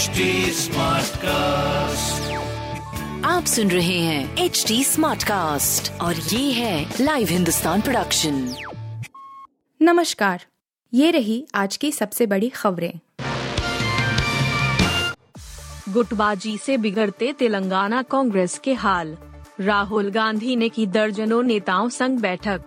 HD cast आप सुन रहे हैं एच डी स्मार्ट कास्ट और ये है लाइव हिंदुस्तान प्रोडक्शन नमस्कार। ये रही आज की सबसे बड़ी खबरें। गुटबाजी से बिगड़ते तेलंगाना कांग्रेस के हाल। राहुल गांधी ने की दर्जनों नेताओं संग बैठक।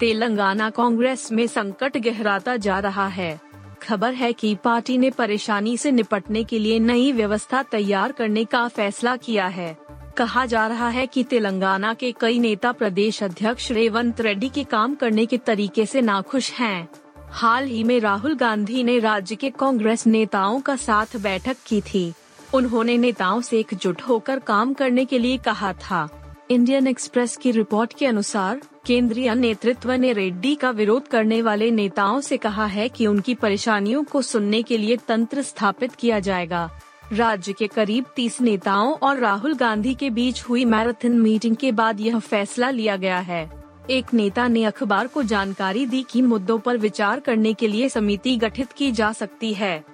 तेलंगाना कांग्रेस में संकट गहराता जा रहा है। खबर है कि पार्टी ने परेशानी से निपटने के लिए नई व्यवस्था तैयार करने का फैसला किया है। कहा जा रहा है कि तेलंगाना के कई नेता प्रदेश अध्यक्ष रेवंत रेड्डी के काम करने के तरीके से नाखुश हैं। हाल ही में राहुल गांधी ने राज्य के कांग्रेस नेताओं का साथ बैठक की थी। उन्होंने नेताओं से एकजुट होकर काम करने के लिए कहा था। इंडियन एक्सप्रेस की रिपोर्ट के अनुसार, केंद्रीय नेतृत्व ने रेड्डी का विरोध करने वाले नेताओं से कहा है कि उनकी परेशानियों को सुनने के लिए तंत्र स्थापित किया जाएगा। राज्य के करीब 30 नेताओं और राहुल गांधी के बीच हुई मैराथन मीटिंग के बाद यह फैसला लिया गया है। एक नेता ने अखबार को जानकारी दी कि मुद्दों पर विचार करने के लिए समिति गठित की जा सकती है।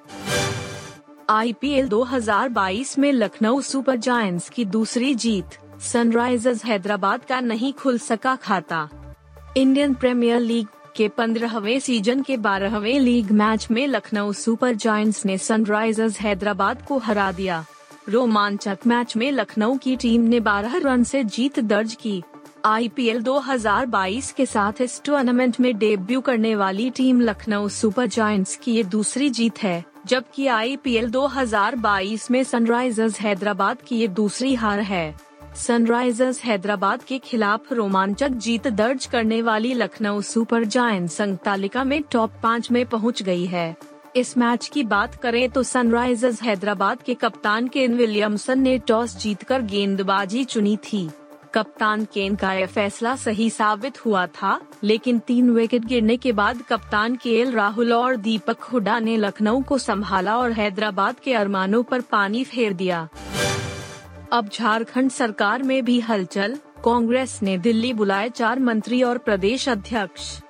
आईपीएल 2022 में लखनऊ सुपर जायंट्स की दूसरी जीत सनराइजर्स हैदराबाद का नहीं खुल सका खाता। इंडियन प्रीमियर लीग के पंद्रहवें सीज़न के बारहवें लीग मैच में लखनऊ सुपर जायंट्स ने सनराइजर्स हैदराबाद को हरा दिया। रोमांचक मैच में लखनऊ की टीम ने 12 रन से जीत दर्ज की। आईपीएल 2022 के साथ इस टूर्नामेंट में डेब्यू करने वाली टीम लखनऊ सुपर जायंट्स की ये दूसरी जीत है, जबकि आईपीएल 2022 में सनराइजर्स हैदराबाद की ये दूसरी हार है। सनराइजर्स हैदराबाद के खिलाफ रोमांचक जीत दर्ज करने वाली लखनऊ सुपर जायंट संघ तालिका में टॉप पाँच में पहुँच गई है। इस मैच की बात करें तो सनराइजर्स हैदराबाद के कप्तान केन विलियमसन ने टॉस जीतकर गेंदबाजी चुनी थी। कप्तान केन का यह फैसला सही साबित हुआ था, लेकिन तीन विकेट गिरने के बाद कप्तान के एल राहुल और दीपक हुडा ने लखनऊ को संभाला और हैदराबाद के अरमानों पर पानी फेर दिया। अब झारखंड सरकार में भी हलचल। कांग्रेस ने दिल्ली बुलाए चार मंत्री और प्रदेश अध्यक्ष।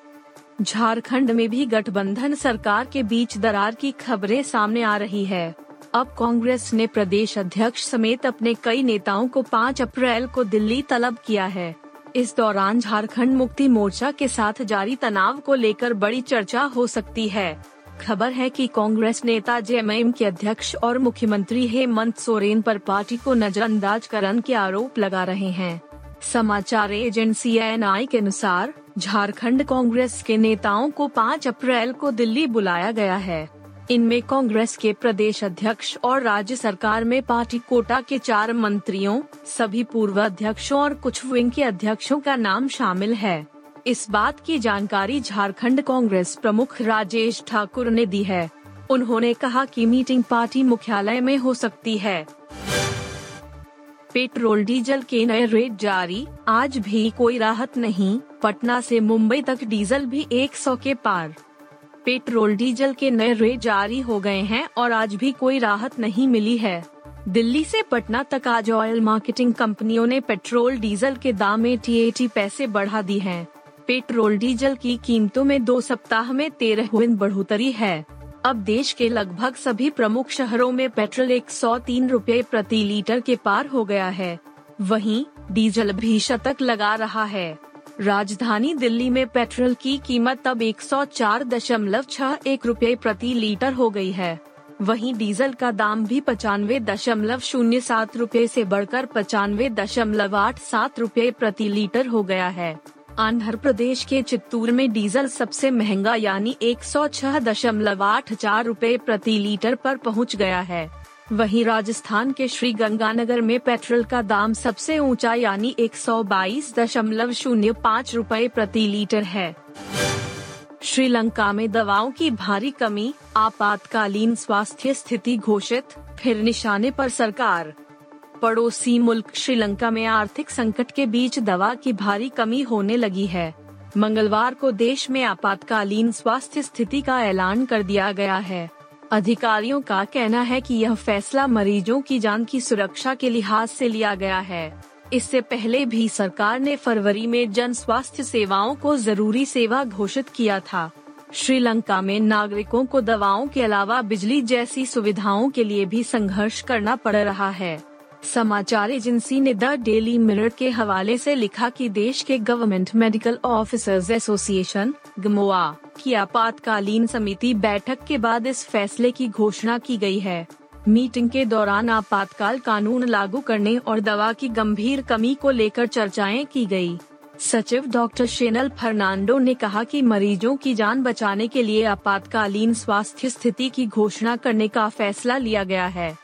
झारखंड में भी गठबंधन सरकार के बीच दरार की खबरें सामने आ रही है। अब कांग्रेस ने प्रदेश अध्यक्ष समेत अपने कई नेताओं को 5 अप्रैल को दिल्ली तलब किया है। इस दौरान झारखंड मुक्ति मोर्चा के साथ जारी तनाव को लेकर बड़ी चर्चा हो सकती है। खबर है कि कांग्रेस नेता जेएमएम के अध्यक्ष और मुख्यमंत्री हेमंत सोरेन पर पार्टी को नजरअंदाज करने के आरोप लगा रहे हैं। समाचार एजेंसी एन के अनुसार, झारखंड कांग्रेस के नेताओं को 5 अप्रैल को दिल्ली बुलाया गया है। इनमें कांग्रेस के प्रदेश अध्यक्ष और राज्य सरकार में पार्टी कोटा के चार मंत्रियों, सभी पूर्व अध्यक्षों और कुछ विंग के अध्यक्षों का नाम शामिल है। इस बात की जानकारी झारखंड कांग्रेस प्रमुख राजेश ठाकुर ने दी है। उन्होंने कहा कि मीटिंग पार्टी मुख्यालय में हो सकती है। पेट्रोल डीजल के नए रेट जारी, आज भी कोई राहत नहीं, पटना से मुंबई तक डीजल भी 100 के पार। पेट्रोल डीजल के नए रेट जारी हो गए हैं और आज भी कोई राहत नहीं मिली है। दिल्ली से पटना तक आज ऑयल मार्केटिंग कंपनियों ने पेट्रोल डीजल के दाम में टी पैसे बढ़ा दी हैं। पेट्रोल डीजल की कीमतों में दो सप्ताह में तेरह बढ़ोतरी है। अब देश के लगभग सभी प्रमुख शहरों में पेट्रोल एक सौ तीन रूपए प्रति लीटर के पार हो गया है। वहीं, डीजल भी शतक लगा रहा है। राजधानी दिल्ली में पेट्रोल की कीमत अब एक सौ चार दशमलव छह एक रूपए प्रति लीटर हो गई है। वहीं डीजल का दाम भी पचानवे दशमलव शून्य सात रूपए ऐसी बढ़कर पचानवे दशमलव आठ सात रूपए प्रति लीटर हो गया है। आंध्र प्रदेश के चित्तूर में डीजल सबसे महँगा यानी एक सौ छह दशमलव आठ चार रूपए प्रति लीटर पर पहुँच गया है। वहीं राजस्थान के श्री गंगानगर में पेट्रोल का दाम सबसे ऊँचा यानी एक सौ बाईस दशमलव शून्य पाँच रूपए प्रति लीटर है। श्रीलंका में दवाओं की भारी कमी, आपातकालीन स्वास्थ्य स्थिति घोषित, फिर निशाने पर सरकार। पड़ोसी मुल्क श्रीलंका में आर्थिक संकट के बीच दवा की भारी कमी होने लगी है। मंगलवार को देश में आपातकालीन स्वास्थ्य स्थिति का ऐलान कर दिया गया है। अधिकारियों का कहना है कि यह फैसला मरीजों की जान की सुरक्षा के लिहाज से लिया गया है। इससे पहले भी सरकार ने फरवरी में जन स्वास्थ्य सेवाओं को ज़रूरी सेवा घोषित किया था। श्रीलंका में नागरिकों को दवाओं के अलावा बिजली जैसी सुविधाओं के लिए भी संघर्ष करना पड़ रहा है। समाचार एजेंसी ने द डेली मिरर के हवाले से लिखा कि देश के government medical officers association, GMOA, की आपातकालीन समिति बैठक के बाद इस फैसले की घोषणा की गई है। मीटिंग के दौरान आपातकाल कानून लागू करने और दवा की गंभीर कमी को लेकर चर्चाएँ की गई। सचिव डॉक्टर शेनल फर्नांडो ने कहा कि मरीजों की जान बचाने के लिए आपातकालीन स्वास्थ्य स्थिति की घोषणा करने का फैसला लिया गया है।